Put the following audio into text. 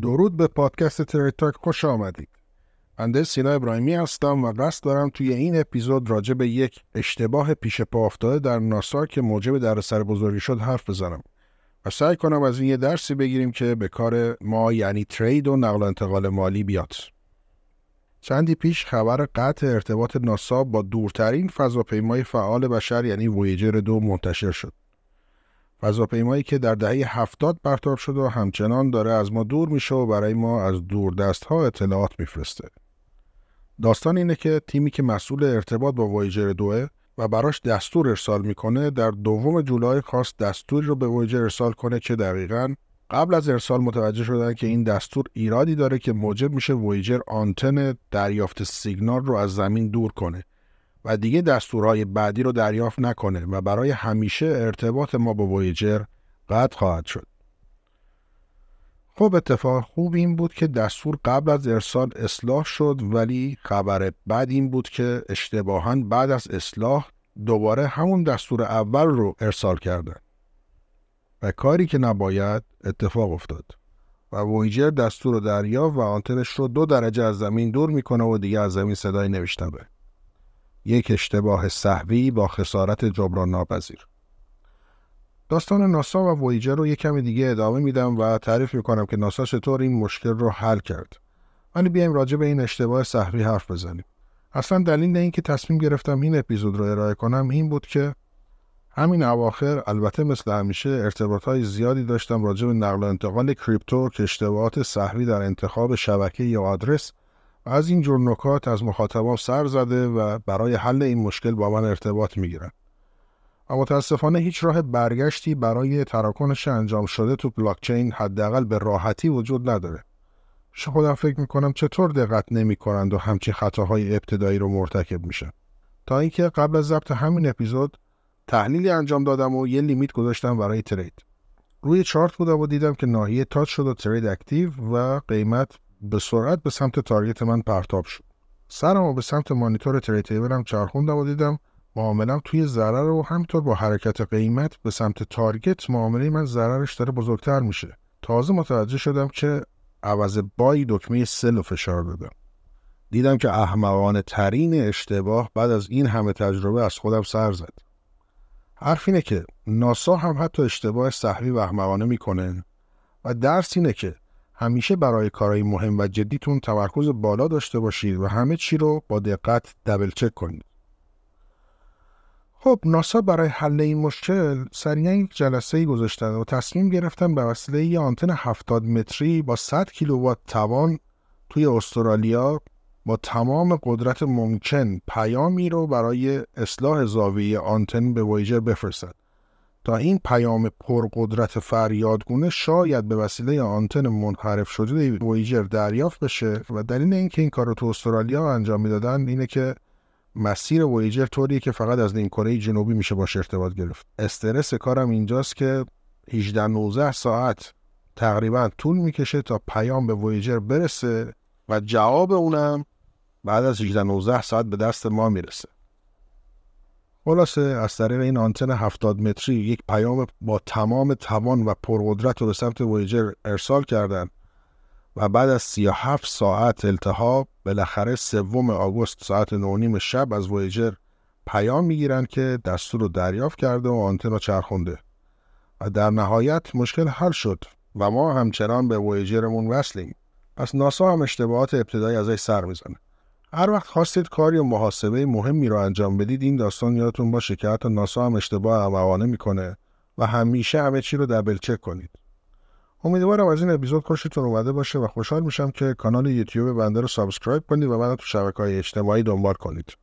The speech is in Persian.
درود به پادکست تریتاک خوش آمدید. بنده سینا ابراهیمی هستم و قصد دارم توی این اپیزود راجع به یک اشتباه پیش پا افتاده در ناسا که موجب دردسر بزرگی شد حرف بزنم و سعی کنم از این یه درسی بگیریم که به کار ما یعنی ترید و نقل و انتقال مالی بیاد. چندی پیش خبر قطع ارتباط ناسا با دورترین فضاپیمای فعال بشر یعنی وویجر دو منتشر شد. فضاپیمایی که در دهه هفتاد پرتاب شده و همچنان داره از ما دور میشه و برای ما از دور دست ها اطلاعات میفرسته. داستان اینه که تیمی که مسئول ارتباط با وایجر دوه و براش دستور ارسال می‌کنه در دوم جولای خواست دستوری رو به وایجر ارسال کنه که دقیقا قبل از ارسال متوجه شدن که این دستور ایرادی داره که موجب میشه وایجر آنتن دریافت سیگنال رو از زمین دور کنه و دیگه دستورهای بعدی رو دریافت نکنه و برای همیشه ارتباط ما با وایجر قطع خواهد شد. خب اتفاق خوب این بود که دستور قبل از ارسال اصلاح شد ولی خبر بعد این بود که اشتباها بعد از اصلاح دوباره همون دستور اول رو ارسال کردن. و کاری که نباید اتفاق افتاد. و وایجر دستور رو دریافت و آنتنش رو دو درجه از زمین دور می‌کنه و دیگه از زمین صدایی نمیشنوه یک اشتباه صحوی با خسارت جبران ناپذیر. داستان ناسا و وویجر رو یک کمی دیگه ادامه میدم و تعریف می‌کنم که ناسا چطور این مشکل رو حل کرد. ولی بیایم راجع به این اشتباه صحوی حرف بزنیم. اصلا دلیل این که تصمیم گرفتم این اپیزود رو ارائه کنم این بود که همین اواخر البته مثل همیشه ارتباط های زیادی داشتم راجع به نقل و انتقال کریپتو که اشتباهات صحوی در انتخاب شبکه یا آدرس از این جور نکات از مخاطبان سر زده و برای حل این مشکل با من ارتباط می‌گیرن و متاسفانه هیچ راه برگشتی برای تراکنش انجام شده تو بلاکچین حداقل به راحتی وجود نداره. ش خودم فکر می‌کنم چطور دقت نمی‌کنند و همچین خطاهای ابتدایی رو مرتکب میشن. تا اینکه قبل از ضبط همین اپیزود تحلیلی انجام دادم و یه لیمیت گذاشتم برای ترید. روی چارت بودم و دیدم که ناحیه تاچ شد و ترید اکتیو و قیمت به سرعت به سمت تارگت من پرتاب شد. سرم و به سمت مانیتور ترید تیبلم چرخوندم و دیدم معاملم توی ضرر و همینطور با حرکت قیمت به سمت تارگت معامله من ضررش داره بزرگتر میشه. تازه متوجه شدم که عوض بای دکمه سل و فشار دادم. دیدم که احمقانه ترین اشتباه بعد از این همه تجربه از خودم سر زد. حرف اینه که ناسا هم حتی اشتباه صحوی و احمقانه می‌کنه و درس اینه که همیشه برای کارهای مهم و جدیتون تمرکز بالا داشته باشید و همه چی رو با دقت دبل چک کنید. خب ناسا برای حل این مشکل سریعا یک جلسه ای گذاشتن و تصمیم گرفتن به وسیله یه آنتن 70 متری با 100 کیلووات توان توی استرالیا با تمام قدرت ممکن پیامی رو برای اصلاح زاویه آنتن به ویجر بفرستد تا این پیام پرقدرت فریادگونه شاید به وسیله آنتن منحرف شده ویجر دریافت بشه و دلیل اینکه این کار رو تو استرالیا انجام می‌دادن اینه که مسیر وویجر طوریه که فقط از نیم کره جنوبی میشه باش ارتباط گرفت. استرس کارم اینجاست که 18 19 ساعت تقریبا طول می‌کشه تا پیام به وویجر برسه و جواب اونم بعد از 18 19 ساعت به دست ما می‌رسه. خلاصه از طریق این آنتن 70 متری یک پیام با تمام توان و پرقدرت رو به سمت وویجر ارسال کردن و بعد از 37 ساعت التهاب بالاخره سوم آگوست ساعت نیم شب از ویجر پیام می‌گیرند که دستور رو دریافت کرده و آنتن رو چرخونده و در نهایت مشکل حل شد و ما همچنان به ویجرمون وصلیم. پس ناسا هم اشتباهات ابتدایی ازش سر می‌زنه. هر وقت خواستید کاری و محاسبه مهمی رو انجام بدید این داستان یادتون باشه که حتی ناسا هم اشتباه عموانه می‌کنه و همیشه همه چی رو دبل چک کنید. امیدوارم از این اپیزود خوشتون اومده باشه و خوشحال میشم که کانال یوتیوب بنده رو سابسکرایب کنید و منو تو شبکه های اجتماعی دنبال کنید.